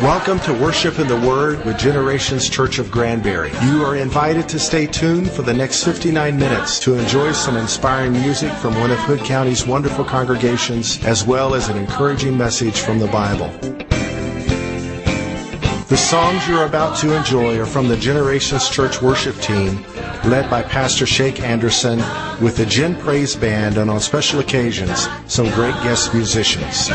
Welcome to Worship & The Word with Generations Church of Granbury. You are invited to stay tuned for the next 59 minutes to enjoy some inspiring music from one of Hood County's wonderful congregations, as well as an encouraging message from the Bible. The songs you're about to enjoy are from the Generations Church worship team, led by Pastor Shake Anderson, with the Gen Praise Band, and on special occasions, some great guest musicians.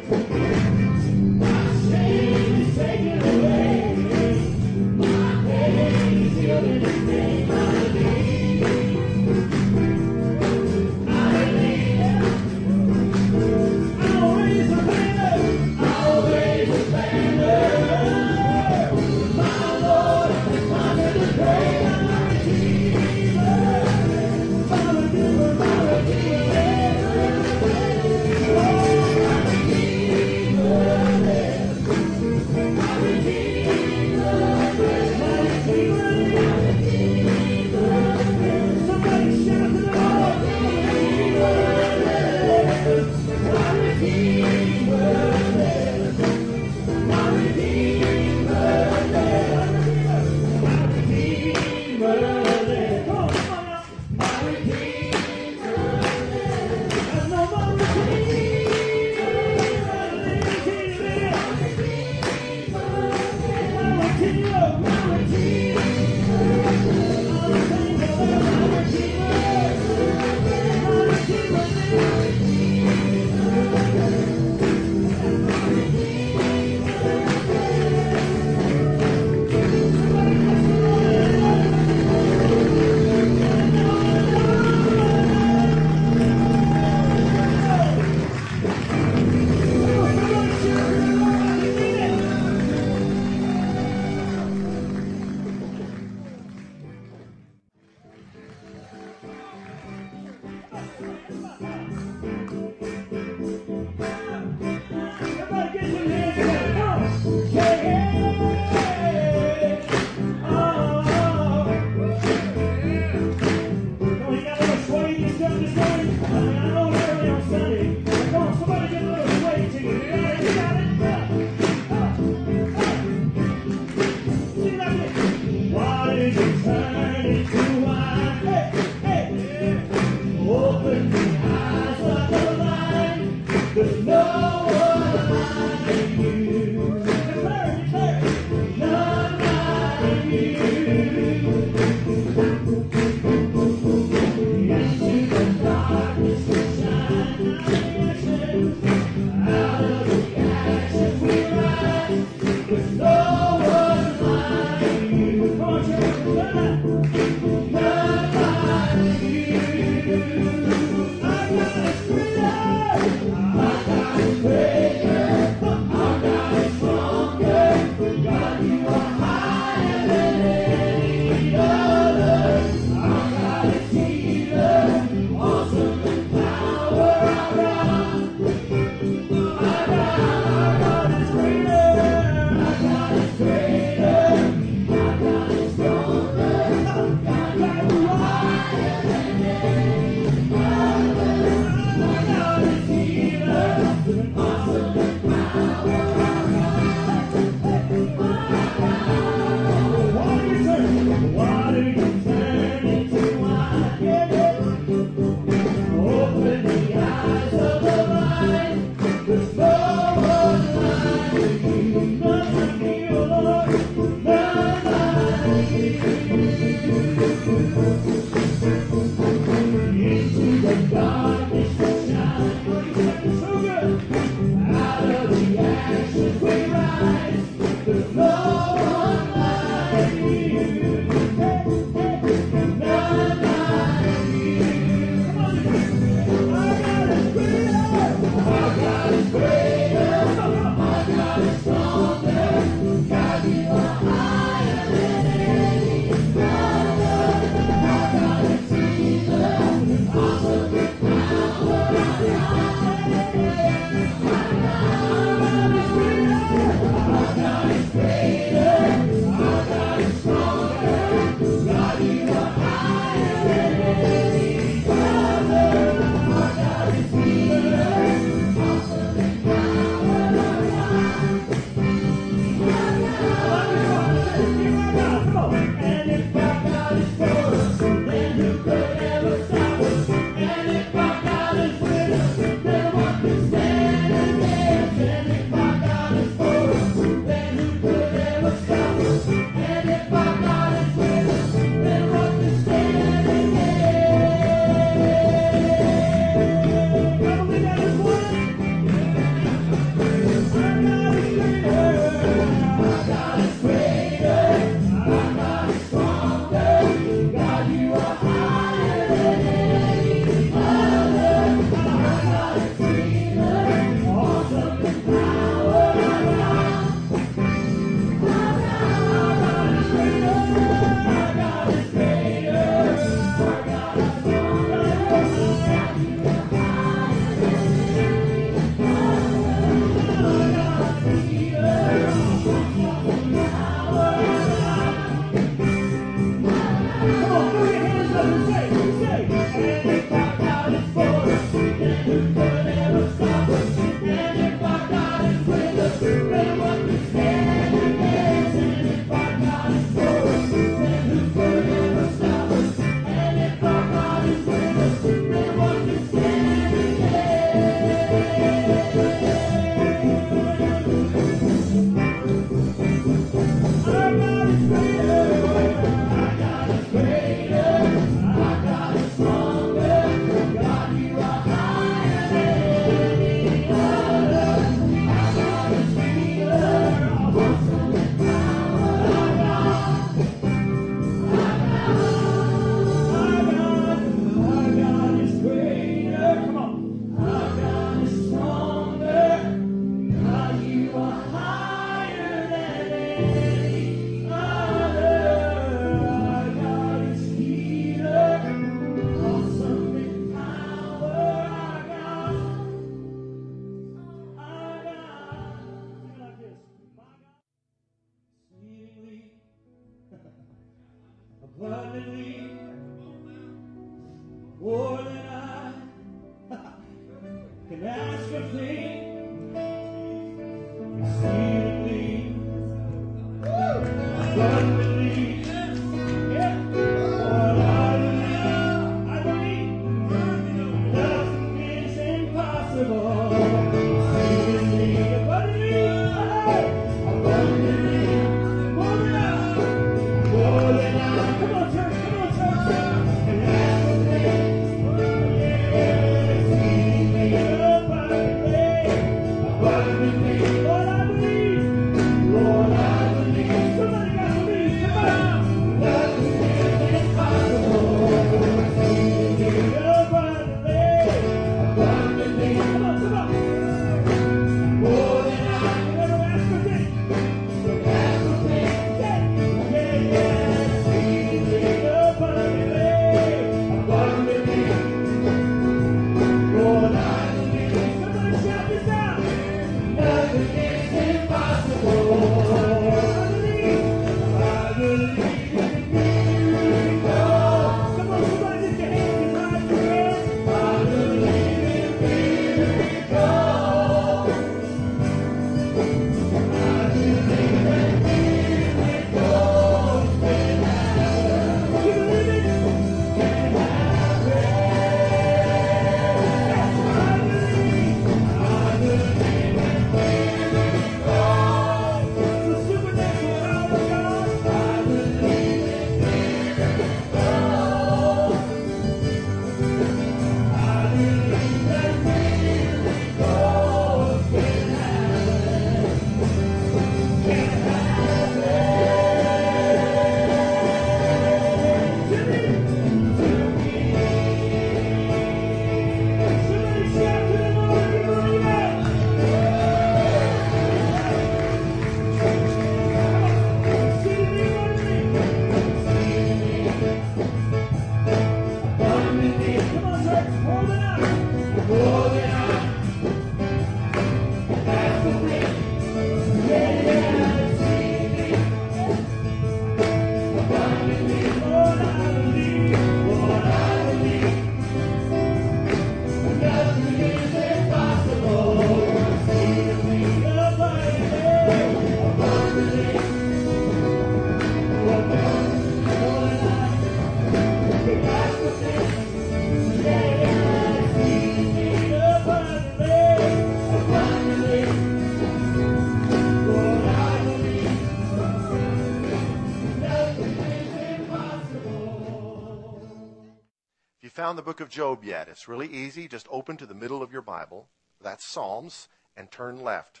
Found the book of Job yet, it's really easy. Just open to the middle of your Bible. That's Psalms, and turn left.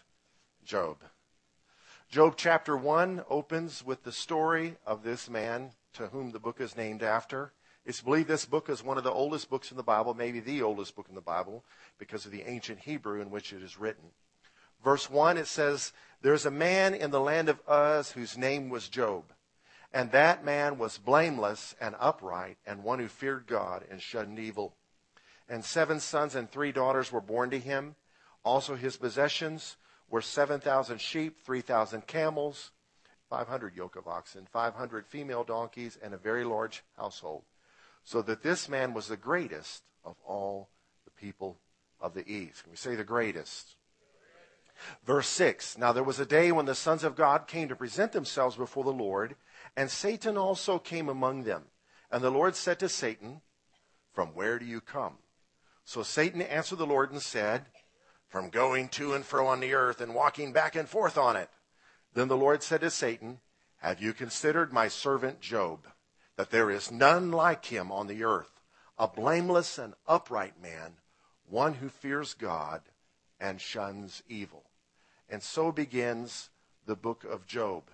Job. Job chapter 1 opens with the story of this man to whom the book is named after. It's believed this book is one of the oldest books in the Bible, maybe the oldest book in the Bible, because of the ancient Hebrew in which it is written. Verse 1, it says, There's a man in the land of Uz whose name was Job. And that man was blameless and upright, and one who feared God and shunned evil. And seven sons and three daughters were born to him. Also his possessions were 7,000 sheep, 3,000 camels, 500 yoke of oxen, 500 female donkeys, and a very large household. So that this man was the greatest of all the people of the east. Can we say the greatest? Verse 6 Now there was a day when the sons of God came to present themselves before the Lord, and Satan also came among them. And the Lord said to Satan, From where do you come? So Satan answered the Lord and said, From going to and fro on the earth and walking back and forth on it. Then the Lord said to Satan, Have you considered my servant Job, that there is none like him on the earth, a blameless and upright man, one who fears God and shuns evil? And so begins the book of Job.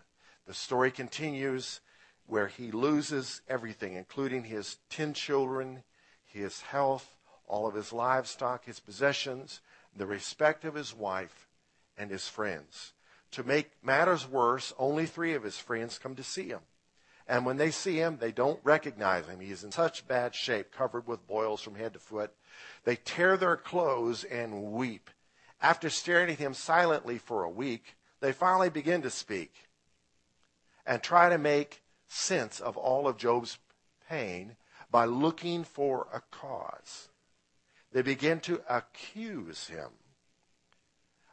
The story continues where he loses everything, including his ten children, his health, all of his livestock, his possessions, the respect of his wife, and his friends. To make matters worse, only three of his friends come to see him. And when they see him, they don't recognize him. He is in such bad shape, covered with boils from head to foot. They tear their clothes and weep. After staring at him silently for a week, they finally begin to speak and try to make sense of all of Job's pain by looking for a cause. They begin to accuse him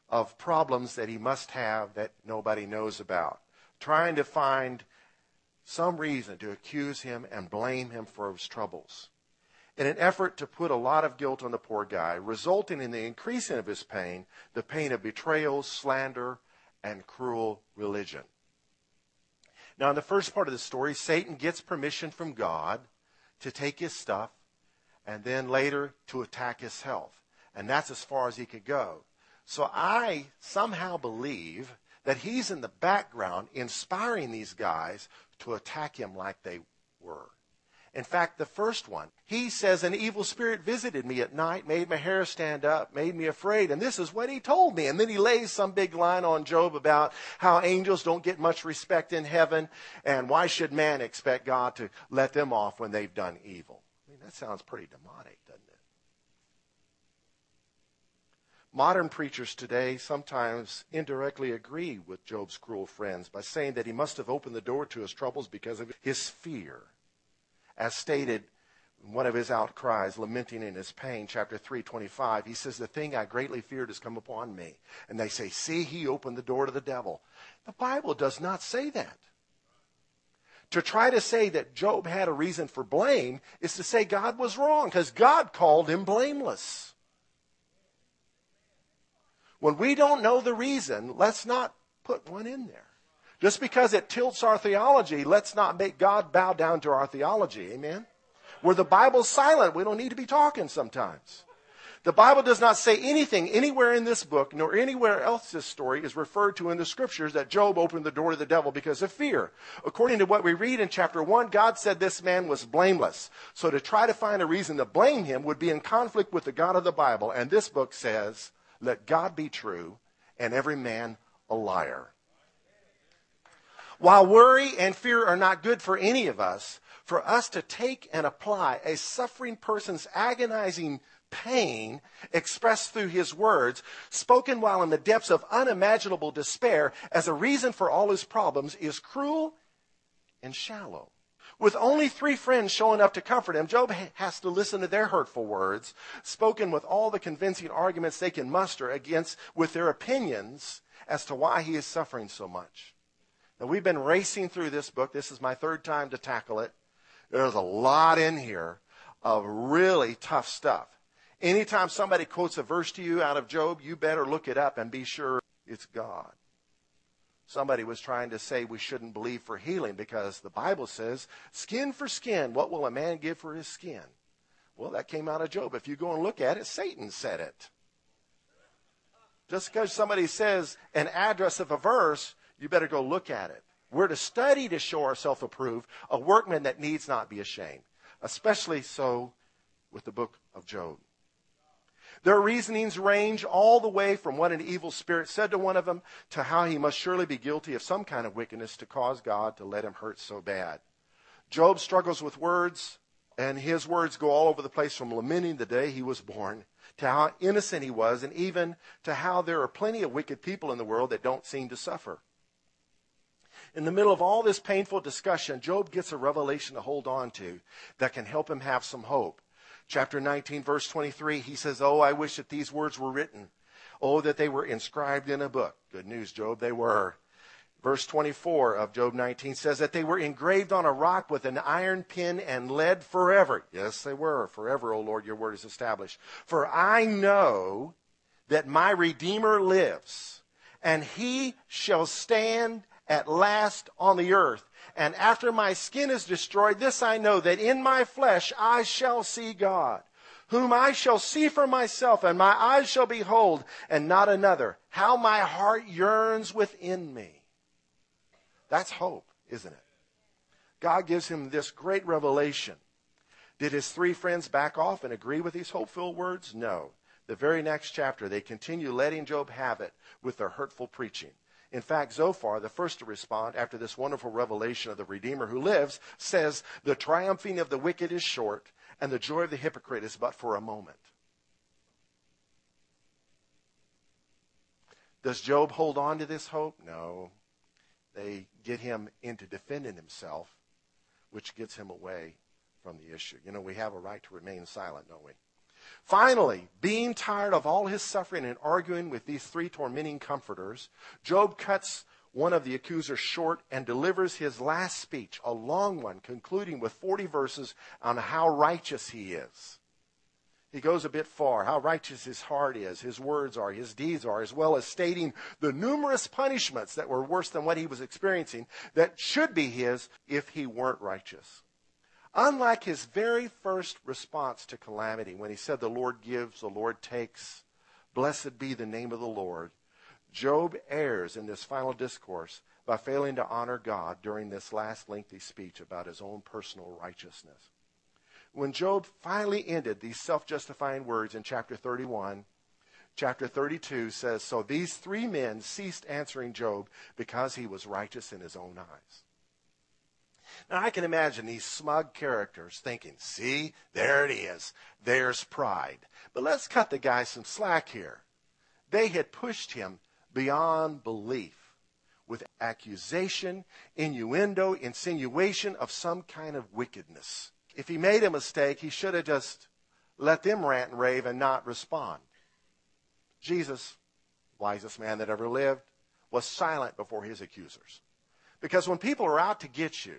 of problems that he must have that nobody knows about, trying to find some reason to accuse him and blame him for his troubles. In an effort to put a lot of guilt on the poor guy, resulting in the increasing of his pain, the pain of betrayal, slander, and cruel religion. Now, in the first part of the story, Satan gets permission from God to take his stuff and then later to attack his health. And that's as far as he could go. So I somehow believe that he's in the background inspiring these guys to attack him like they were. In fact, the first one, he says, An evil spirit visited me at night, made my hair stand up, made me afraid, and this is what he told me. And then he lays some big line on Job about how angels don't get much respect in heaven, and why should man expect God to let them off when they've done evil? I mean, that sounds pretty demonic, doesn't it? Modern preachers today sometimes indirectly agree with Job's cruel friends by saying that he must have opened the door to his troubles because of his fear. As stated in one of his outcries, lamenting in his pain, chapter 325, he says, The thing I greatly feared has come upon me. And they say, See, he opened the door to the devil. The Bible does not say that. To try to say that Job had a reason for blame is to say God was wrong because God called him blameless. When we don't know the reason, let's not put one in there. Just because it tilts our theology, let's not make God bow down to our theology. Amen? Where the Bible's silent, we don't need to be talking sometimes. The Bible does not say anything anywhere in this book, nor anywhere else this story is referred to in the scriptures that Job opened the door to the devil because of fear. According to what we read in chapter 1, God said this man was blameless. So to try to find a reason to blame him would be in conflict with the God of the Bible. And this book says, let God be true and every man a liar. While worry and fear are not good for any of us, for us to take and apply a suffering person's agonizing pain expressed through his words, spoken while in the depths of unimaginable despair, as a reason for all his problems, is cruel and shallow. With only three friends showing up to comfort him, Job has to listen to their hurtful words, spoken with all the convincing arguments they can muster against with their opinions as to why he is suffering so much. Now, we've been racing through this book. This is my third time to tackle it. There's a lot in here of really tough stuff. Anytime somebody quotes a verse to you out of Job, you better look it up and be sure it's God. Somebody was trying to say we shouldn't believe for healing because the Bible says, skin for skin, what will a man give for his skin? Well, that came out of Job. If you go and look at it, Satan said it. Just because somebody says an address of a verse, you better go look at it. We're to study to show ourselves approved, a workman that needs not be ashamed. Especially so with the book of Job. Their reasonings range all the way from what an evil spirit said to one of them to how he must surely be guilty of some kind of wickedness to cause God to let him hurt so bad. Job struggles with words, and his words go all over the place from lamenting the day he was born to how innocent he was, and even to how there are plenty of wicked people in the world that don't seem to suffer. In the middle of all this painful discussion, Job gets a revelation to hold on to that can help him have some hope. Chapter 19, verse 23, he says, Oh, I wish that these words were written. Oh, that they were inscribed in a book. Good news, Job, they were. Verse 24 of Job 19 says that they were engraved on a rock with an iron pin and lead forever. Yes, they were. Forever, O Lord, your word is established. For I know that my Redeemer lives, and he shall stand at last on the earth. And after my skin is destroyed, this I know that in my flesh I shall see God, whom I shall see for myself, and my eyes shall behold, and not another. How my heart yearns within me. That's hope, isn't it? God gives him this great revelation. Did his three friends back off and agree with these hopeful words? No. The very next chapter, they continue letting Job have it with their hurtful preaching. In fact, Zophar, the first to respond after this wonderful revelation of the Redeemer who lives, says, The triumphing of the wicked is short, and the joy of the hypocrite is but for a moment. Does Job hold on to this hope? No. They get him into defending himself, which gets him away from the issue. You know, we have a right to remain silent, don't we? Finally, being tired of all his suffering and arguing with these three tormenting comforters, Job cuts one of the accusers short and delivers his last speech, a long one, concluding with 40 verses on how righteous he is. He goes a bit far, how righteous his heart is, his words are, his deeds are, as well as stating the numerous punishments that were worse than what he was experiencing that should be his if he weren't righteous. Unlike his very first response to calamity, when he said, The Lord gives, the Lord takes, blessed be the name of the Lord, Job errs in this final discourse by failing to honor God during this last lengthy speech about his own personal righteousness. When Job finally ended these self justifying words in chapter 31, chapter 32 says, So these three men ceased answering Job because he was righteous in his own eyes. Now, I can imagine these smug characters thinking, see, there it is. There's pride. But let's cut the guy some slack here. They had pushed him beyond belief with accusation, innuendo, insinuation of some kind of wickedness. If he made a mistake, he should have just let them rant and rave and not respond. Jesus, wisest man that ever lived, was silent before his accusers. Because when people are out to get you,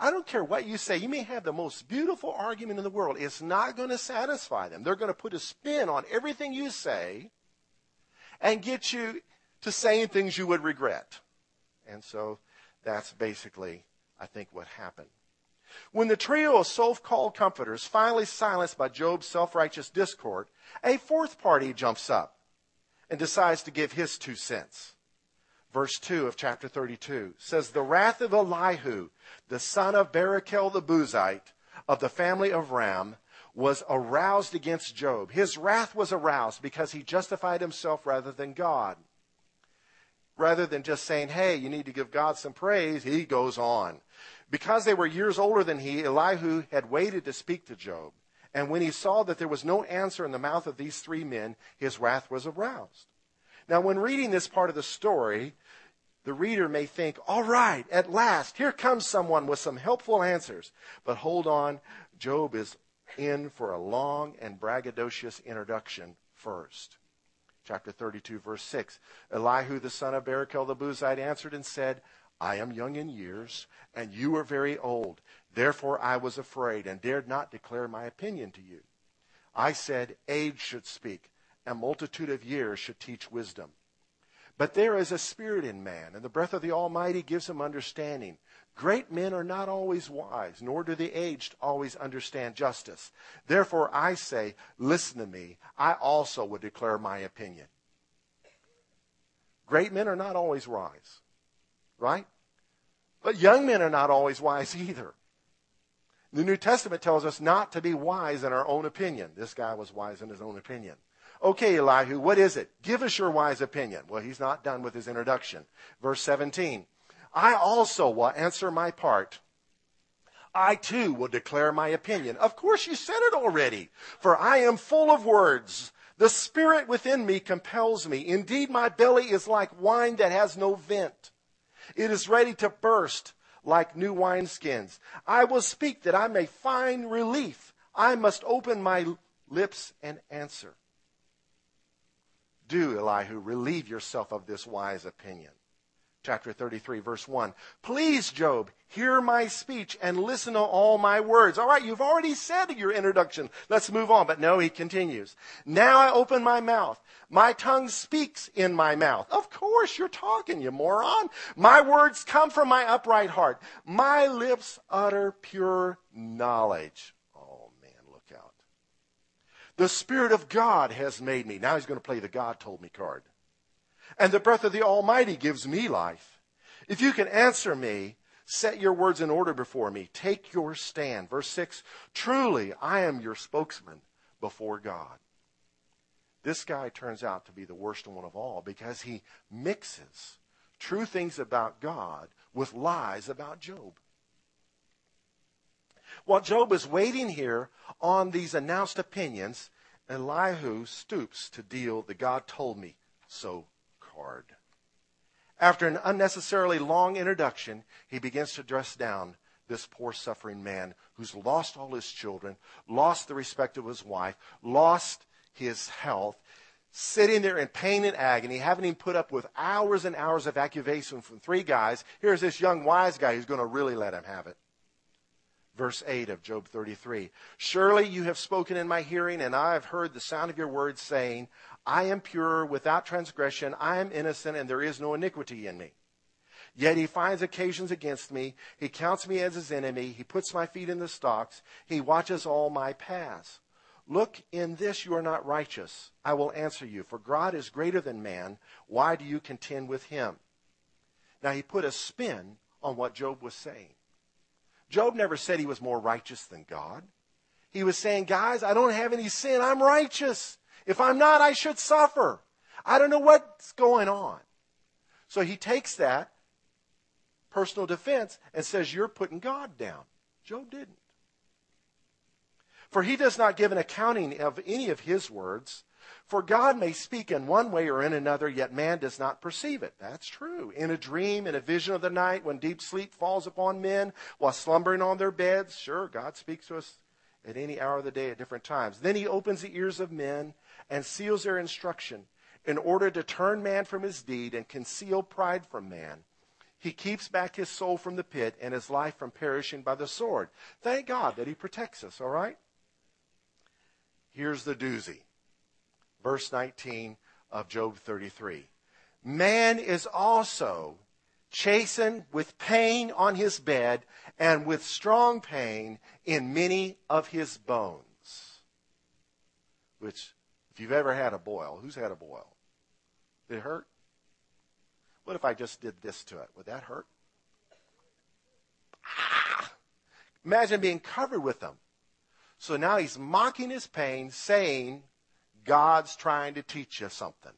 I don't care what you say. You may have the most beautiful argument in the world. It's not going to satisfy them. They're going to put a spin on everything you say and get you to saying things you would regret. And so that's basically, I think, what happened. When the trio of self-called comforters finally silenced by Job's self-righteous discord, a fourth party jumps up and decides to give his two cents verse 2 of chapter 32 says, The wrath of Elihu, the son of Barachel the Buzite, of the family of Ram, was aroused against Job. His wrath was aroused because he justified himself rather than God. Rather than just saying, hey, you need to give God some praise, he goes on. Because they were years older than he, Elihu had waited to speak to Job. And when he saw that there was no answer in the mouth of these three men, his wrath was aroused. Now, when reading this part of the story, the reader may think, all right, at last, here comes someone with some helpful answers. But hold on, Job is in for a long and braggadocious introduction first. Chapter 32, verse 6. Elihu, the son of Barachel the Buzite, answered and said, I am young in years, and you are very old. Therefore I was afraid and dared not declare my opinion to you. I said, Age should speak a multitude of years should teach wisdom. But there is a spirit in man, and the breath of the Almighty gives him understanding. Great men are not always wise, nor do the aged always understand justice. Therefore, I say, listen to me. I also would declare my opinion. Great men are not always wise, right? But young men are not always wise either. The New Testament tells us not to be wise in our own opinion. This guy was wise in his own opinion. Okay, Elihu, what is it? Give us your wise opinion. Well, he's not done with his introduction. Verse 17. I also will answer my part. I too will declare my opinion. Of course, you said it already. For I am full of words. The spirit within me compels me. Indeed, my belly is like wine that has no vent. It is ready to burst like new wineskins. I will speak that I may find relief. I must open my lips and answer. Do, Elihu, relieve yourself of this wise opinion chapter 33, verse 1. Please, Job, hear my speech and listen to all my words. All right, you've already said your introduction. Let's move on. But no, he continues. Now I open my mouth. My tongue speaks in my mouth. Of course, you're talking, you moron. My words come from my upright heart. My lips utter pure knowledge. Oh, man, look out. The Spirit of God has made me. Now he's going to play the God told me card and the breath of the Almighty gives me life. If you can answer me, set your words in order before me. Take your stand. Verse 6 Truly, I am your spokesman before God. This guy turns out to be the worst one of all because he mixes true things about God with lies about Job. While Job is waiting here on these announced opinions, Elihu stoops to deal the God told me so card. After an unnecessarily long introduction, he begins to dress down this poor suffering man who's lost all his children, lost the respect of his wife, lost his health, sitting there in pain and agony, having him put up with hours and hours of accusation from three guys. Here's this young wise guy who's going to really let him have it. Verse 8 of Job 33 Surely you have spoken in my hearing, and I have heard the sound of your words, saying, I am pure, without transgression, I am innocent, and there is no iniquity in me. Yet he finds occasions against me. He counts me as his enemy. He puts my feet in the stocks. He watches all my paths. Look, in this you are not righteous. I will answer you, for God is greater than man. Why do you contend with him? Now he put a spin on what Job was saying. Job never said he was more righteous than God. He was saying, guys, I don't have any sin. I'm righteous. If I'm not, I should suffer. I don't know what's going on. So he takes that personal defense and says, You're putting God down. Job didn't. For he does not give an accounting of any of his words. For God may speak in one way or in another, yet man does not perceive it. That's true. In a dream, in a vision of the night, when deep sleep falls upon men while slumbering on their beds, sure, God speaks to us at any hour of the day at different times. Then he opens the ears of men and seals their instruction in order to turn man from his deed and conceal pride from man. He keeps back his soul from the pit and his life from perishing by the sword. Thank God that he protects us, all right? Here's the doozy verse 19 of Job 33. Man is also chastened with pain on his bed and with strong pain in many of his bones. Which, if you've ever had a boil, who's had a boil? Did it hurt? What if I just did this to it? Would that hurt? Ah! Imagine being covered with them. So now he's mocking his pain, saying, God's trying to teach you something.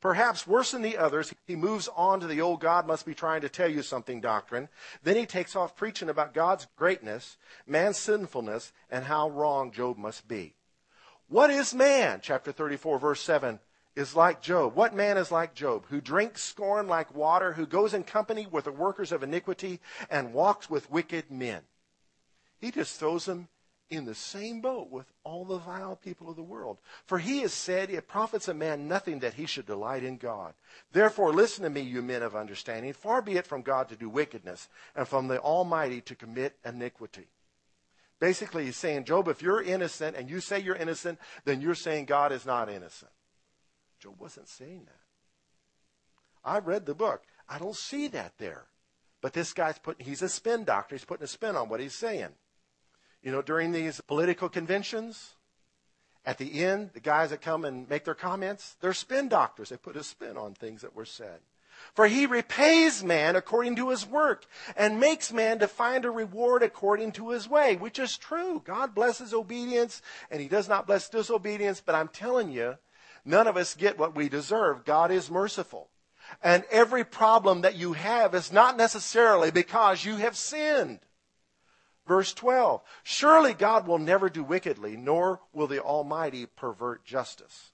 Perhaps worse than the others, he moves on to the old God must be trying to tell you something doctrine. Then he takes off preaching about God's greatness, man's sinfulness, and how wrong Job must be. What is man? Chapter 34, verse 7 is like Job. What man is like Job, who drinks scorn like water, who goes in company with the workers of iniquity, and walks with wicked men? He just throws them in the same boat with all the vile people of the world. For he has said, It profits a man nothing that he should delight in God. Therefore, listen to me, you men of understanding. Far be it from God to do wickedness, and from the Almighty to commit iniquity. Basically, he's saying, Job, if you're innocent and you say you're innocent, then you're saying God is not innocent. Job wasn't saying that. I read the book. I don't see that there. But this guy's putting, he's a spin doctor. He's putting a spin on what he's saying. You know, during these political conventions, at the end, the guys that come and make their comments, they're spin doctors. They put a spin on things that were said. For he repays man according to his work and makes man to find a reward according to his way, which is true. God blesses obedience and he does not bless disobedience, but I'm telling you, none of us get what we deserve. God is merciful. And every problem that you have is not necessarily because you have sinned. Verse 12 Surely God will never do wickedly, nor will the Almighty pervert justice.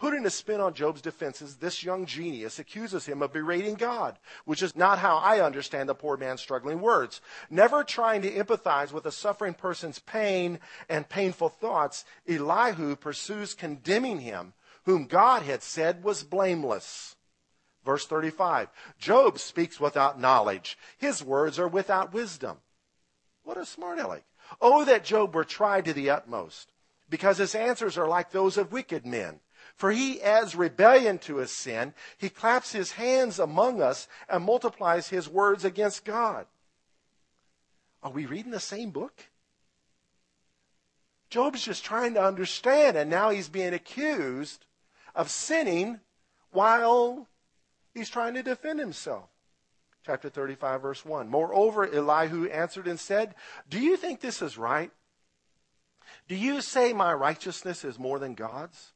Putting a spin on Job's defenses, this young genius accuses him of berating God, which is not how I understand the poor man's struggling words. Never trying to empathize with a suffering person's pain and painful thoughts, Elihu pursues condemning him, whom God had said was blameless. Verse 35 Job speaks without knowledge, his words are without wisdom. What a smart aleck. Oh, that Job were tried to the utmost, because his answers are like those of wicked men. For he adds rebellion to his sin. He claps his hands among us and multiplies his words against God. Are we reading the same book? Job's just trying to understand, and now he's being accused of sinning while he's trying to defend himself. Chapter 35, verse 1. Moreover, Elihu answered and said, Do you think this is right? Do you say my righteousness is more than God's?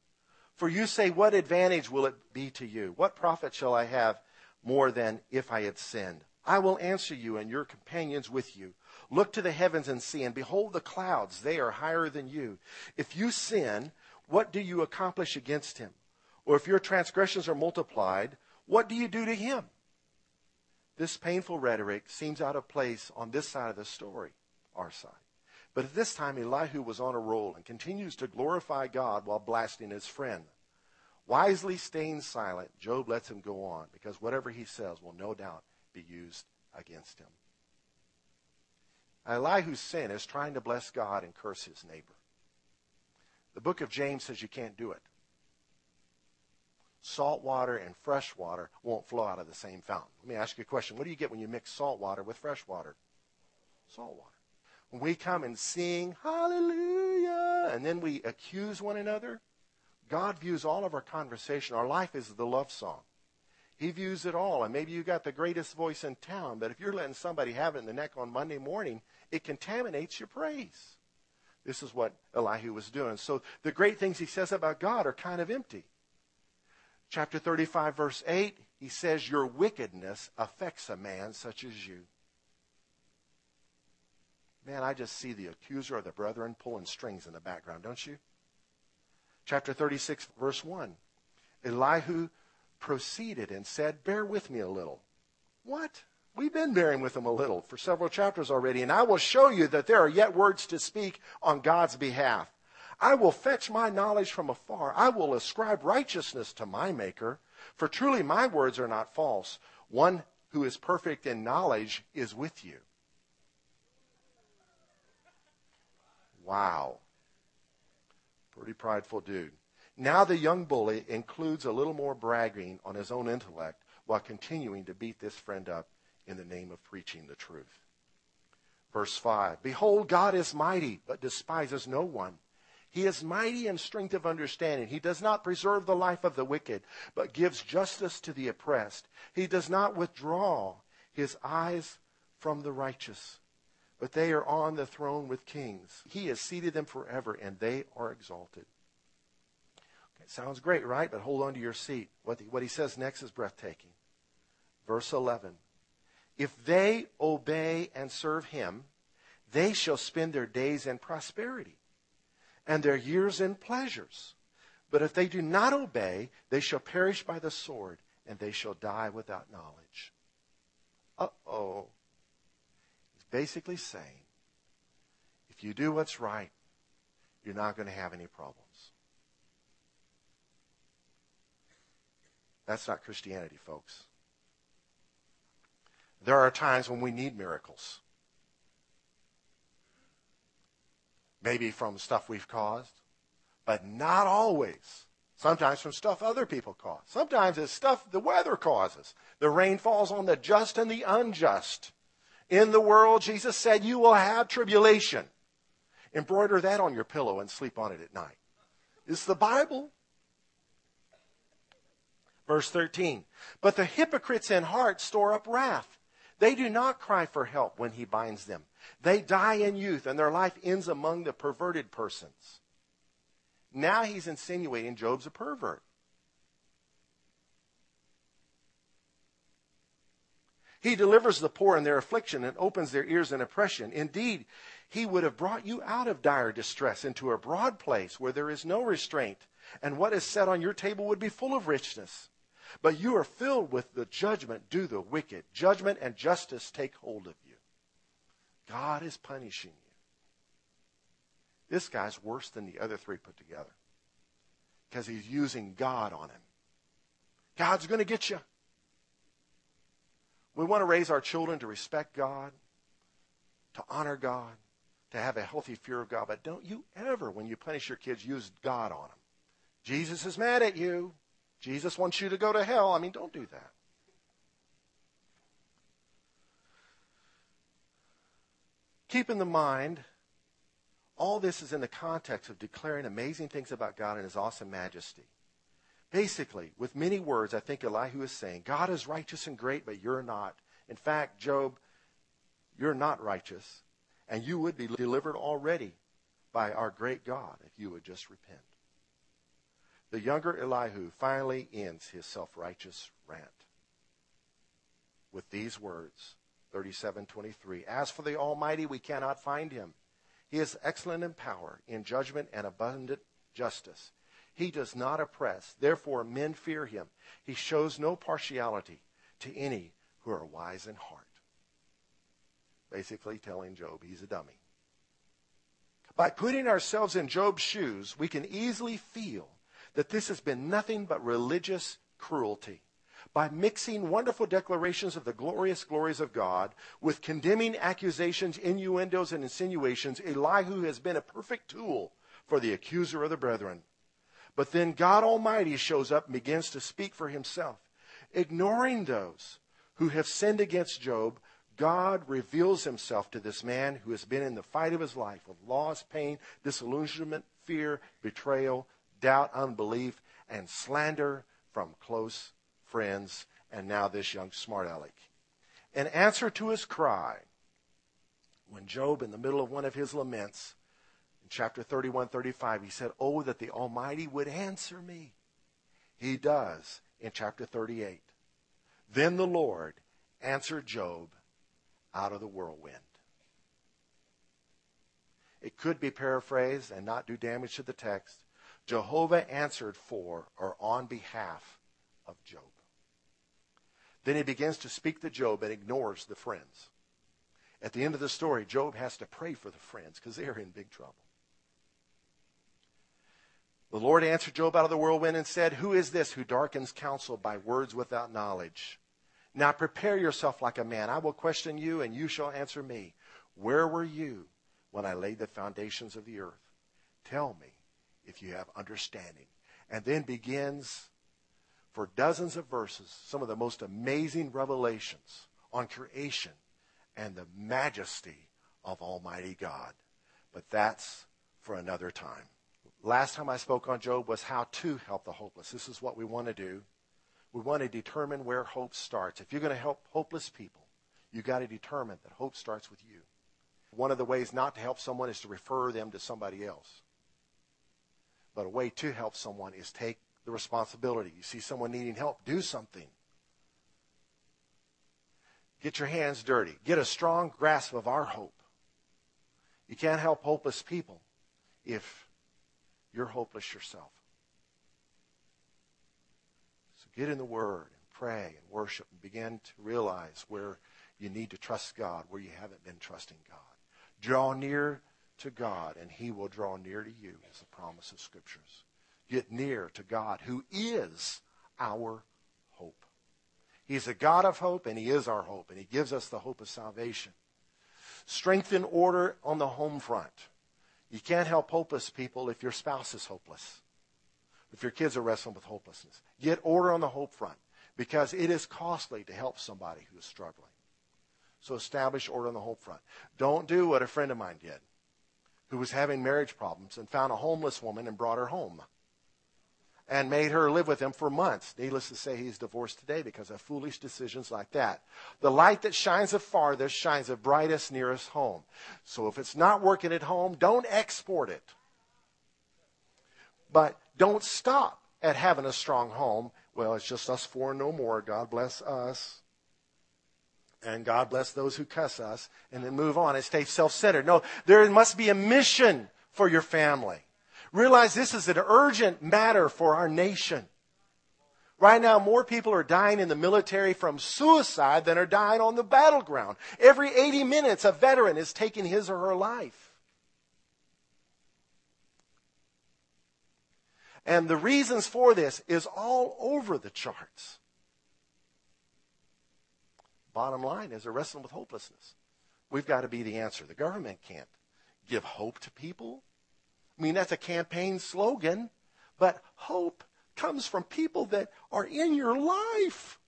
For you say, What advantage will it be to you? What profit shall I have more than if I had sinned? I will answer you and your companions with you. Look to the heavens and see, and behold the clouds, they are higher than you. If you sin, what do you accomplish against him? Or if your transgressions are multiplied, what do you do to him? This painful rhetoric seems out of place on this side of the story, our side. But at this time, Elihu was on a roll and continues to glorify God while blasting his friend. Wisely staying silent, Job lets him go on because whatever he says will no doubt be used against him. Elihu's sin is trying to bless God and curse his neighbor. The book of James says you can't do it. Salt water and fresh water won't flow out of the same fountain. Let me ask you a question. What do you get when you mix salt water with fresh water? Salt water when we come and sing hallelujah and then we accuse one another, God views all of our conversation. Our life is the love song. He views it all. And maybe you got the greatest voice in town, but if you're letting somebody have it in the neck on Monday morning, it contaminates your praise. This is what Elihu was doing. So the great things he says about God are kind of empty. Chapter 35, verse 8, he says, Your wickedness affects a man such as you. Man, I just see the accuser of the brethren pulling strings in the background, don't you? Chapter 36, verse 1. Elihu proceeded and said, Bear with me a little. What? We've been bearing with him a little for several chapters already, and I will show you that there are yet words to speak on God's behalf. I will fetch my knowledge from afar. I will ascribe righteousness to my Maker, for truly my words are not false. One who is perfect in knowledge is with you. Wow. Pretty prideful dude. Now the young bully includes a little more bragging on his own intellect while continuing to beat this friend up in the name of preaching the truth. Verse 5 Behold, God is mighty, but despises no one. He is mighty in strength of understanding. He does not preserve the life of the wicked, but gives justice to the oppressed. He does not withdraw his eyes from the righteous but they are on the throne with kings. He has seated them forever, and they are exalted. Okay, sounds great, right? But hold on to your seat. What, the, what he says next is breathtaking. Verse 11 If they obey and serve him, they shall spend their days in prosperity and their years in pleasures. But if they do not obey, they shall perish by the sword, and they shall die without knowledge. Uh oh He's basically saying if you do what's right, you're not going to have any problems. That's not Christianity, folks. There are times when we need miracles. Maybe from stuff we've caused, but not always. Sometimes from stuff other people cause. Sometimes it's stuff the weather causes. The rain falls on the just and the unjust. In the world, Jesus said, you will have tribulation. Embroider that on your pillow and sleep on it at night. It's the Bible. Verse 13. But the hypocrites in heart store up wrath. They do not cry for help when he binds them. They die in youth and their life ends among the perverted persons. Now he's insinuating Job's a pervert. He delivers the poor in their affliction and opens their ears in oppression. Indeed, he would have brought you out of dire distress into a broad place where there is no restraint, and what is set on your table would be full of richness. But you are filled with the judgment due the wicked. Judgment and justice take hold of you. God is punishing you. This guy's worse than the other three put together because he's using God on him. God's going to get you. We want to raise our children to respect God, to honor God, to have a healthy fear of God. But don't you ever, when you punish your kids, use God on them. Jesus is mad at you. Jesus wants you to go to hell. I mean, don't do that. Keep in the mind, all this is in the context of declaring amazing things about God and his awesome majesty. Basically, with many words, I think Elihu is saying, God is righteous and great, but you're not. In fact, Job, you're not righteous, and you would be delivered already by our great God if you would just repent the younger Elihu finally ends his self righteous rant with these words 37:23 As for the Almighty, we cannot find him. He is excellent in power, in judgment and abundant justice. He does not oppress, therefore men fear him. He shows no partiality to any who are wise in heart. Basically telling Job he's a dummy. By putting ourselves in Job's shoes, we can easily feel that this has been nothing but religious cruelty. By mixing wonderful declarations of the glorious glories of God with condemning accusations, innuendos, and insinuations, Elihu has been a perfect tool for the accuser of the brethren. But then God Almighty shows up and begins to speak for himself. Ignoring those who have sinned against Job, God reveals himself to this man who has been in the fight of his life of loss, pain, disillusionment, fear, betrayal, doubt, unbelief, and slander from close friends, and now this young smart aleck. In answer to his cry, when Job, in the middle of one of his laments, in chapter 31, 35, he said, Oh, that the Almighty would answer me. He does in chapter 38. Then the Lord answered Job out of the whirlwind. It could be paraphrased and not do damage to the text. Jehovah answered for or on behalf of Job. Then he begins to speak to Job and ignores the friends. At the end of the story, Job has to pray for the friends because they're in big trouble. The Lord answered Job out of the whirlwind and said, Who is this who darkens counsel by words without knowledge? Now prepare yourself like a man. I will question you, and you shall answer me. Where were you when I laid the foundations of the earth? Tell me, if you have understanding. And then begins for dozens of verses some of the most amazing revelations on creation and the majesty of Almighty God. But that's for another time. Last time I spoke on Job was how to help the hopeless. This is what we want to do. We want to determine where hope starts. If you're going to help hopeless people, you've got to determine that hope starts with you. One of the ways not to help someone is to refer them to somebody else. But a way to help someone is take the responsibility. You see someone needing help, do something. Get your hands dirty. Get a strong grasp of our hope. You can't help hopeless people if you're hopeless yourself. So get in the Word and pray and worship and begin to realize where you need to trust God, where you haven't been trusting God. Draw near to God, and he will draw near to you, is the promise of Scriptures. Get near to God, who is our hope. He's a God of hope, and he is our hope, and he gives us the hope of salvation. Strengthen order on the home front. You can't help hopeless people if your spouse is hopeless. if your kids are wrestling with hopelessness. Get order on the hope front because it is costly to help somebody who is struggling. So establish order on the hope front. Don't do what a friend of mine did who was having marriage problems and found a homeless woman and brought her home and made her live with him for months. Needless to say, he's divorced today because of foolish decisions like that. The light that shines the farthest shines the brightest nearest home. So if it's not working at home, don't export it. But don't stop at having a strong home. Well, it's just us four no more. God bless us. And God bless those who cuss us. And then move on and stay self centered. No, there must be a mission for your family. Realize this is an urgent matter for our nation. Right now, more people are dying in the military from suicide than are dying on the battleground. Every 80 minutes, a veteran is taking his or her life. And the reasons for this is all over the charts. Bottom line is they're wrestling with hopelessness. We've got to be the answer. The government can't give hope to people. I mean, that's a campaign slogan, but hope comes from people that are in your life.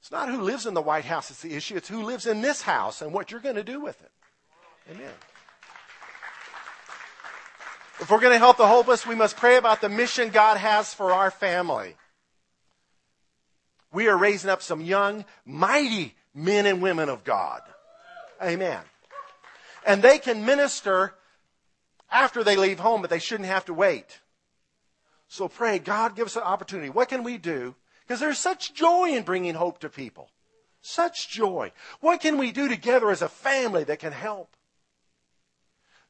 It's not who lives in the White House that's the issue, it's who lives in this house and what you're going to do with it. Amen. If we're going to help the hopeless, we must pray about the mission God has for our family. We are raising up some young, mighty men and women of God. Amen and they can minister after they leave home, but they shouldn't have to wait. So pray, God, give us an opportunity. What can we do? Because there's such joy in bringing hope to people. Such joy. What can we do together as a family that can help?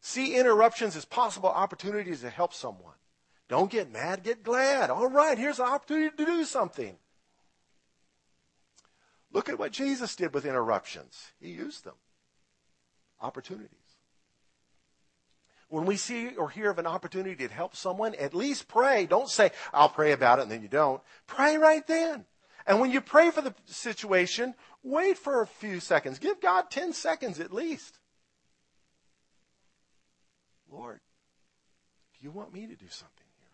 See interruptions as possible opportunities to help someone. Don't get mad, get glad. All right, here's an opportunity to do something. Look at what Jesus did with interruptions. He used them opportunities. When we see or hear of an opportunity to help someone, at least pray. Don't say, I'll pray about it and then you don't. Pray right then. And when you pray for the situation, wait for a few seconds. Give God 10 seconds at least. Lord, do you want me to do something here?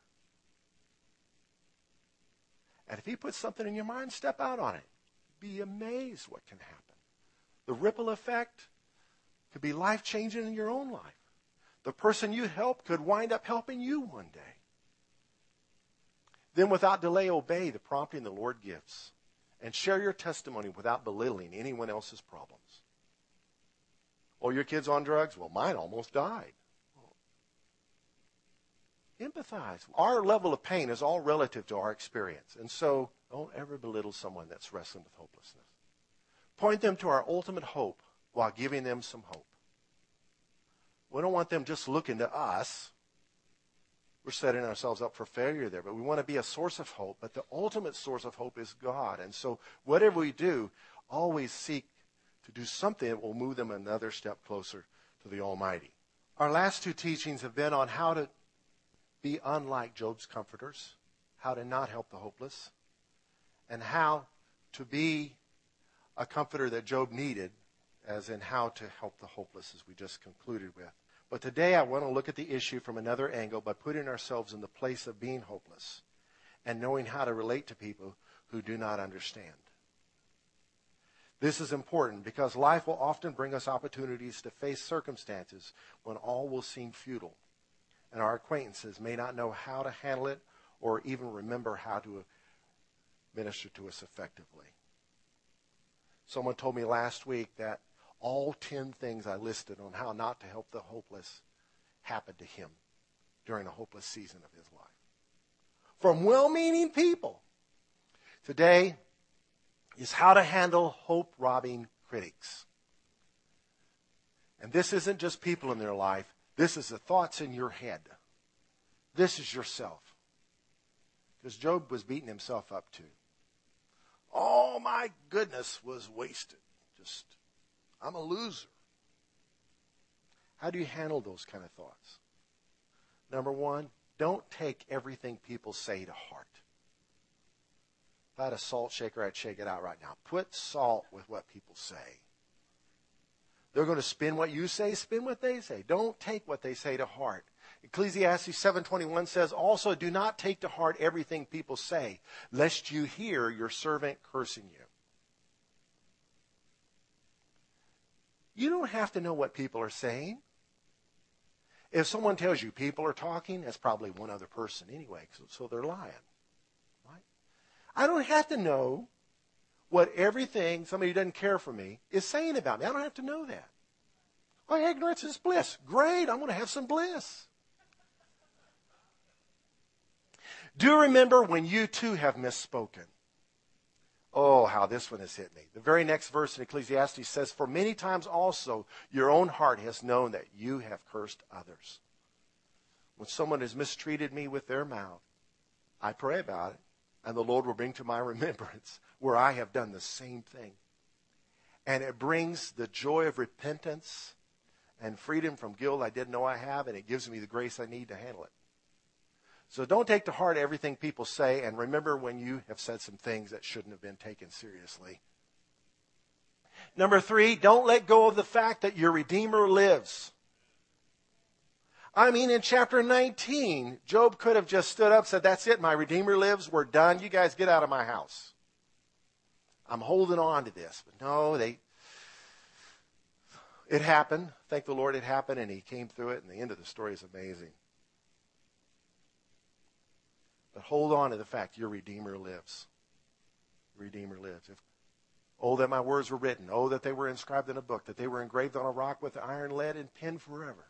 And if He puts something in your mind, step out on it. Be amazed what can happen. The ripple effect could be life changing in your own life. The person you help could wind up helping you one day. Then, without delay, obey the prompting the Lord gives and share your testimony without belittling anyone else's problems. Oh, your kid's on drugs? Well, mine almost died. Empathize. Our level of pain is all relative to our experience. And so, don't ever belittle someone that's wrestling with hopelessness. Point them to our ultimate hope while giving them some hope. We don't want them just looking to us. We're setting ourselves up for failure there, but we want to be a source of hope. But the ultimate source of hope is God. And so, whatever we do, always seek to do something that will move them another step closer to the Almighty. Our last two teachings have been on how to be unlike Job's comforters, how to not help the hopeless, and how to be a comforter that Job needed as in how to help the hopeless, as we just concluded with. But today I want to look at the issue from another angle by putting ourselves in the place of being hopeless and knowing how to relate to people who do not understand. This is important because life will often bring us opportunities to face circumstances when all will seem futile, and our acquaintances may not know how to handle it or even remember how to minister to us effectively. Someone told me last week that all 10 things I listed on how not to help the hopeless happened to him during a hopeless season of his life. From well meaning people. Today is how to handle hope robbing critics. And this isn't just people in their life, this is the thoughts in your head. This is yourself. Because Job was beating himself up too. All my goodness was wasted. Just I'm a loser. How do you handle those kind of thoughts? Number one, don't take everything people say to heart. If I had a salt shaker, I'd shake it out right now. Put salt with what people say. They're going to spin what you say, spin what they say. Don't take what they say to heart. Ecclesiastes 7:21 says, "Also do not take to heart everything people say, lest you hear your servant cursing you." You don't have to know what people are saying. If someone tells you people are talking, that's probably one other person anyway, so, they're lying. Right? I don't have to know what everything somebody who doesn't care for me is saying about me. I don't have to know that. My ignorance is bliss. Great, I'm going to have some bliss. Do remember when you too have misspoken. Oh, how this one has hit me. The very next verse in Ecclesiastes says, For many times also your own heart has known that you have cursed others. When someone has mistreated me with their mouth, I pray about it, and the Lord will bring to my remembrance where I have done the same thing. And it brings the joy of repentance and freedom from guilt I didn't know I have, and it gives me the grace I need to handle it. So don't take to heart everything people say, and remember when you have said some things that shouldn't have been taken seriously. Number three, don't let go of the fact that your Redeemer lives. I mean, in chapter 19, Job could have just stood up, said, That's it, my Redeemer lives, we're done, you guys get out of my house. I'm holding on to this. But no, they, it happened. Thank the Lord it happened, and he came through it, and the end of the story is amazing. But hold on to the fact your Redeemer lives. Redeemer lives. If, oh, that my words were written. Oh, that they were inscribed in a book, that they were engraved on a rock with iron, lead, and pen forever.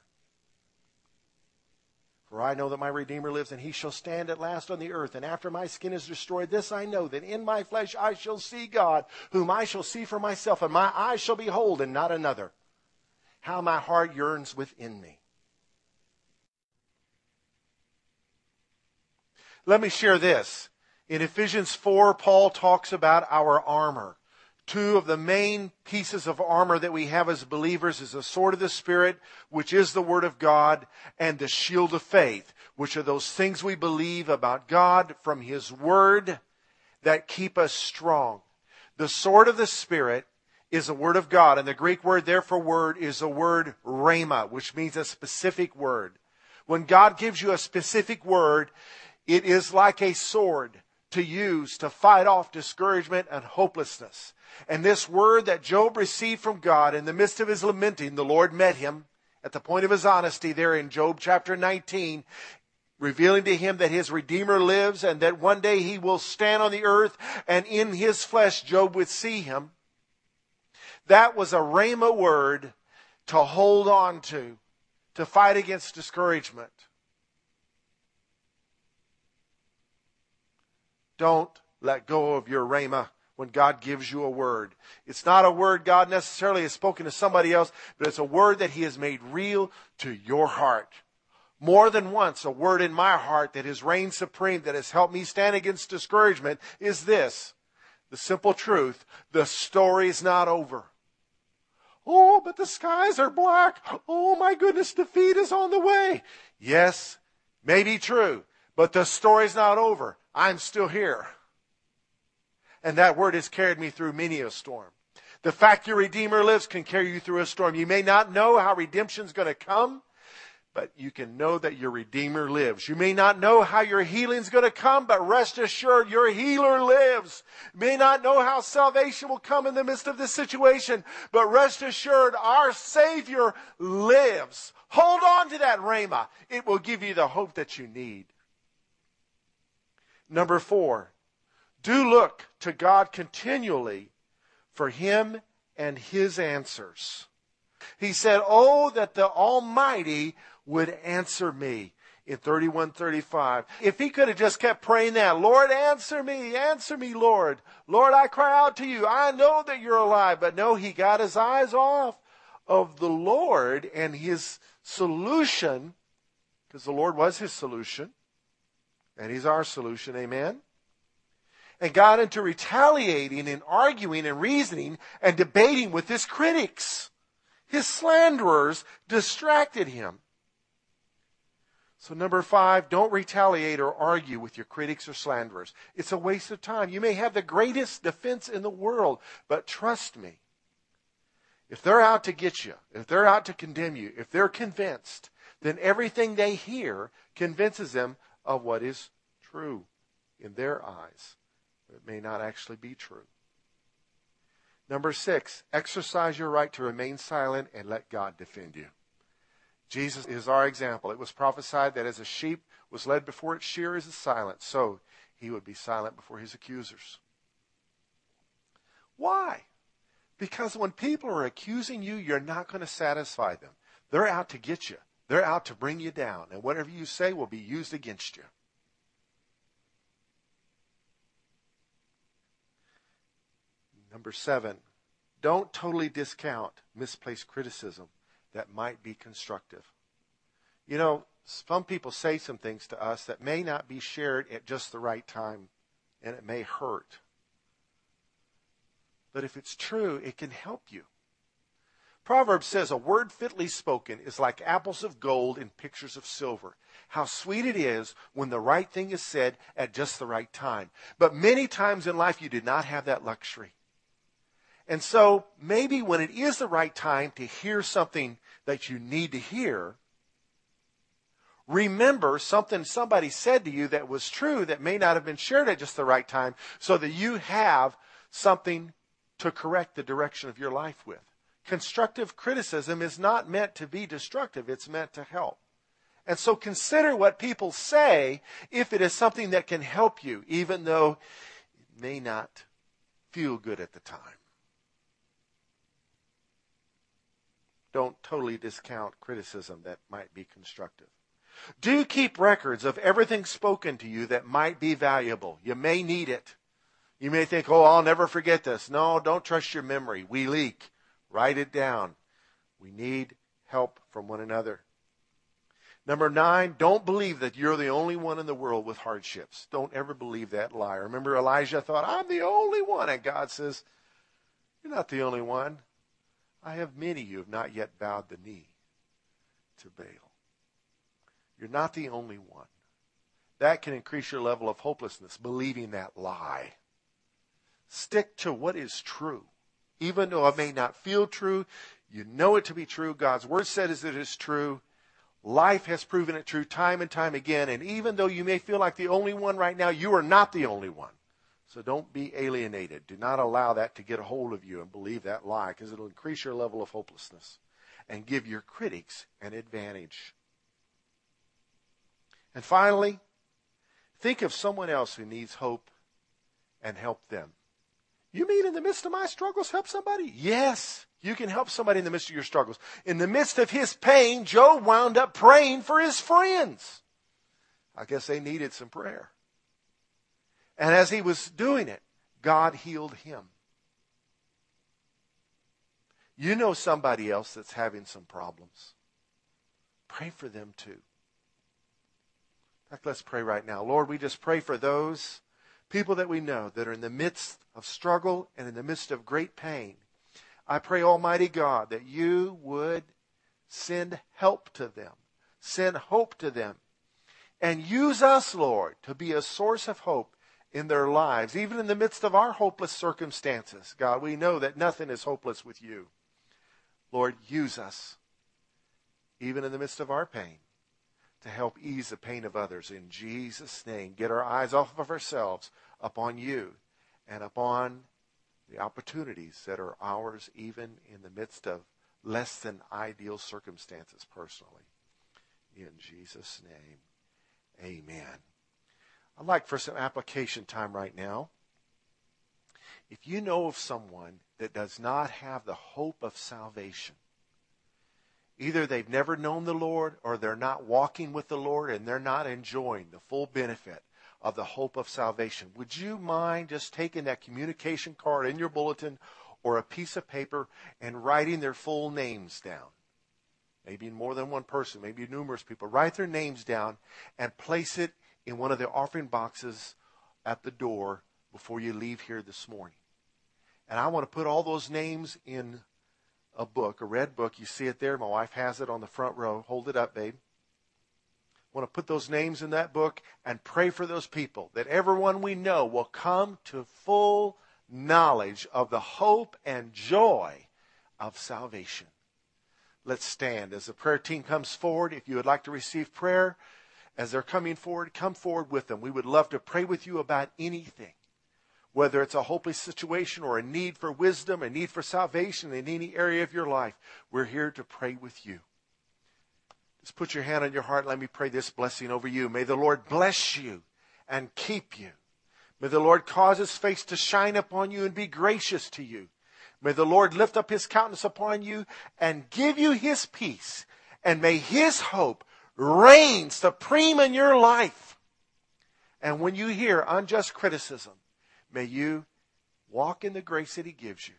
For I know that my Redeemer lives, and he shall stand at last on the earth. And after my skin is destroyed, this I know, that in my flesh I shall see God, whom I shall see for myself, and my eyes shall behold, and not another. How my heart yearns within me. Let me share this. In Ephesians 4, Paul talks about our armor. Two of the main pieces of armor that we have as believers is the sword of the Spirit, which is the Word of God, and the shield of faith, which are those things we believe about God from His Word that keep us strong. The sword of the Spirit is the word of God, and the Greek word there for word is the word rhema, which means a specific word. When God gives you a specific word, it is like a sword to use to fight off discouragement and hopelessness. And this word that Job received from God in the midst of his lamenting, the Lord met him at the point of his honesty there in Job chapter 19, revealing to him that his Redeemer lives and that one day he will stand on the earth and in his flesh Job would see him. That was a rhema word to hold on to, to fight against discouragement. Don't let go of your rhema when God gives you a word. It's not a word God necessarily has spoken to somebody else, but it's a word that He has made real to your heart. More than once, a word in my heart that has reigned supreme, that has helped me stand against discouragement, is this. The simple truth. The story's not over. Oh, but the skies are black. Oh my goodness, defeat is on the way. Yes, may be true, but the story's not over. I'm still here. And that word has carried me through many a storm. The fact your Redeemer lives can carry you through a storm. You may not know how redemption's going to come, but you can know that your Redeemer lives. You may not know how your healing's going to come, but rest assured your healer lives. You may not know how salvation will come in the midst of this situation, but rest assured our Savior lives. Hold on to that Rhema. It will give you the hope that you need. Number four, do look to God continually for Him and His answers. He said, Oh, that the Almighty would answer me in 3135. If he could have just kept praying that, Lord, answer me, answer me, Lord. Lord, I cry out to you. I know that you're alive. But no, he got his eyes off of the Lord and his solution, because the Lord was his solution. And he's our solution. Amen? And got into retaliating and arguing and reasoning and debating with his critics. His slanderers distracted him. So, number five, don't retaliate or argue with your critics or slanderers. It's a waste of time. You may have the greatest defense in the world, but trust me, if they're out to get you, if they're out to condemn you, if they're convinced then everything they hear convinces them of what is true in their eyes. It may not actually be true. Number six, exercise your right to remain silent and let God defend you. Jesus is our example. It was prophesied that as a sheep was led before its shearers is silent, so he would be silent before his accusers. Why? Because when people are accusing you, you're not going to satisfy them. They're out to get you. They're out to bring you down. And whatever you say will be used against you. Number seven, don't totally discount misplaced criticism that might be constructive. You know, some people say some things to us that may not be shared at just the right time, and it may hurt. But if it's true, it can help you. Proverbs says, A word fitly spoken is like apples of gold in pictures of silver. How sweet it is when the right thing is said at just the right time. But many times in life, you did not have that luxury. And so maybe when it is the right time to hear something that you need to hear, remember something somebody said to you that was true that may not have been shared at just the right time so that you have something to correct the direction of your life with. Constructive criticism is not meant to be destructive, it's meant to help. And so consider what people say if it is something that can help you, even though it may not feel good at the time. don't totally discount criticism that might be constructive. Do keep records of everything spoken to you that might be valuable. You may need it. You may think, oh, I'll never forget this. No, don't trust your memory. We leak. Write it down. We need help from one another. Number nine, don't believe that you're the only one in the world with hardships. Don't ever believe that lie. Remember, Elijah thought, I'm the only one. And God says, You're not the only one. I have many who have not yet bowed the knee to Baal. You're not the only one. That can increase your level of hopelessness, believing that lie. Stick to what is true. Even though it may not feel true, you know it to be true. God's word says it is true. Life has proven it true time and time again. And even though you may feel like the only one right now, you are not the only one. So don't be alienated. Do not allow that to get a hold of you and believe that lie because it'll increase your level of hopelessness and give your critics an advantage. And finally, think of someone else who needs hope and help them. You mean in the midst of my struggles, help somebody? Yes, you can help somebody in the midst of your struggles. In the midst of his pain, Job wound up praying for his friends. I guess they needed some prayer. And as he was doing it, God healed him. You know somebody else that's having some problems. Pray for them too. In fact, let's pray right now. Lord, we just pray for those people that we know that are in the midst of struggle and in the midst of great pain. I pray, Almighty God, that you would send help to them, send hope to them, and use us, Lord, to be a source of hope in their lives, even in the midst of our hopeless circumstances. God, we know that nothing is hopeless with you. Lord, use us, even in the midst of our pain, to help ease the pain of others. In Jesus' name, get our eyes off of ourselves upon you and upon the opportunities that are ours, even in the midst of less than ideal circumstances personally. In Jesus' name, amen. I'd like for some application time right now. If you know of someone that does not have the hope of salvation, either they've never known the Lord or they're not walking with the Lord and they're not enjoying the full benefit of the hope of salvation, would you mind just taking that communication card in your bulletin or a piece of paper and writing their full names down? Maybe more than one person, maybe numerous people. Write their names down and place it in one of the offering boxes at the door before you leave here this morning. And I want to put all those names in a book, a red book. You see it there. My wife has it on the front row. Hold it up, babe. I want to put those names in that book and pray for those people that everyone we know will come to full knowledge of the hope and joy of salvation. Let's stand. As the prayer team comes forward, if you would like to receive prayer, as they're coming forward, come forward with them. We would love to pray with you about anything, whether it's a hopeless situation or a need for wisdom, a need for salvation in any area of your life. We're here to pray with you. Just put your hand on your heart. Let me pray this blessing over you. May the Lord bless you and keep you. May the Lord cause his face to shine upon you and be gracious to you. May the Lord lift up his countenance upon you and give you his peace. And may his hope reign supreme in your life. And when you hear unjust criticism, may you walk in the grace that he gives you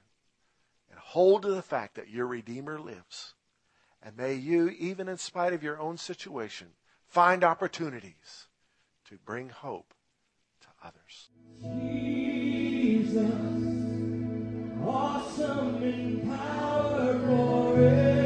and hold to the fact that your Redeemer lives. And may you, even in spite of your own situation, find opportunities to bring hope to others. Jesus, awesome in power forever.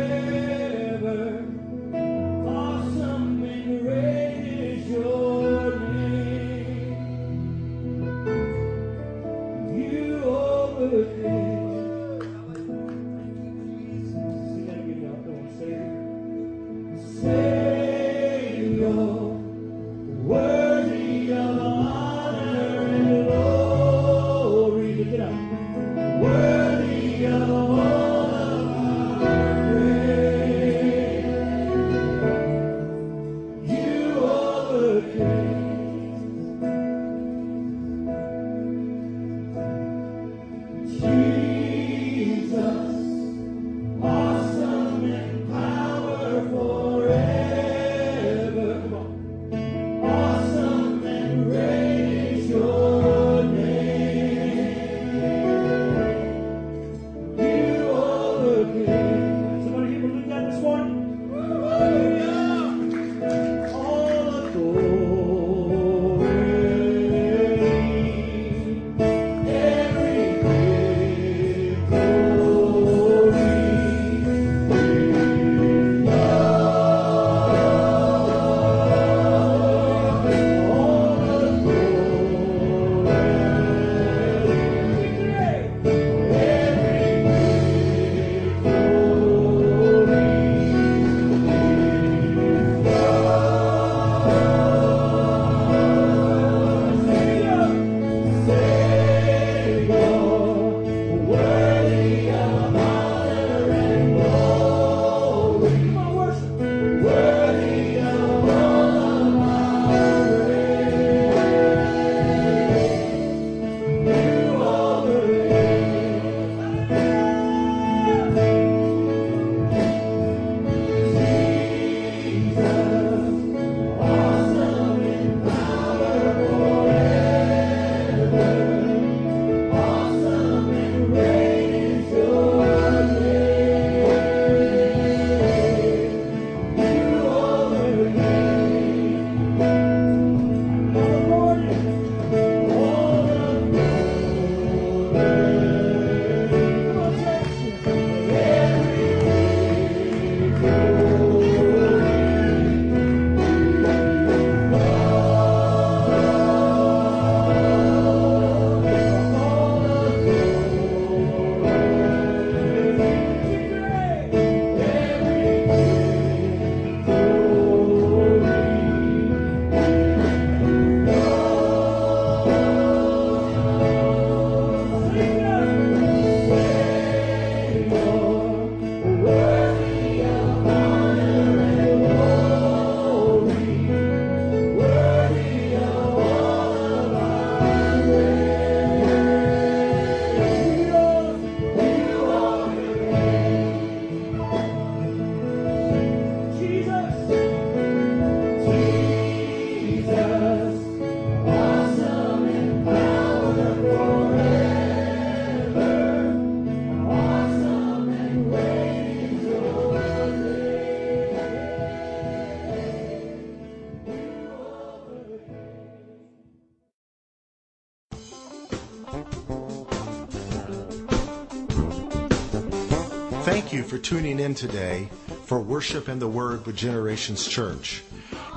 Thank you for tuning in today for Worship and the Word with Generations Church.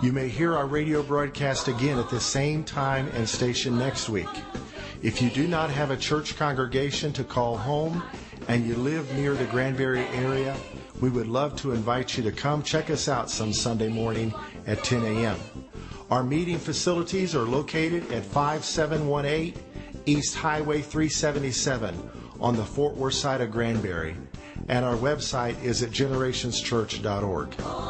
You may hear our radio broadcast again at the same time and station next week. If you do not have a church congregation to call home and you live near the Granbury area, we would love to invite you to come check us out some Sunday morning at 10 a.m. Our meeting facilities are located at 5718 East Highway 377 on the Fort Worth side of Granbury, and our website is at generationschurch.org.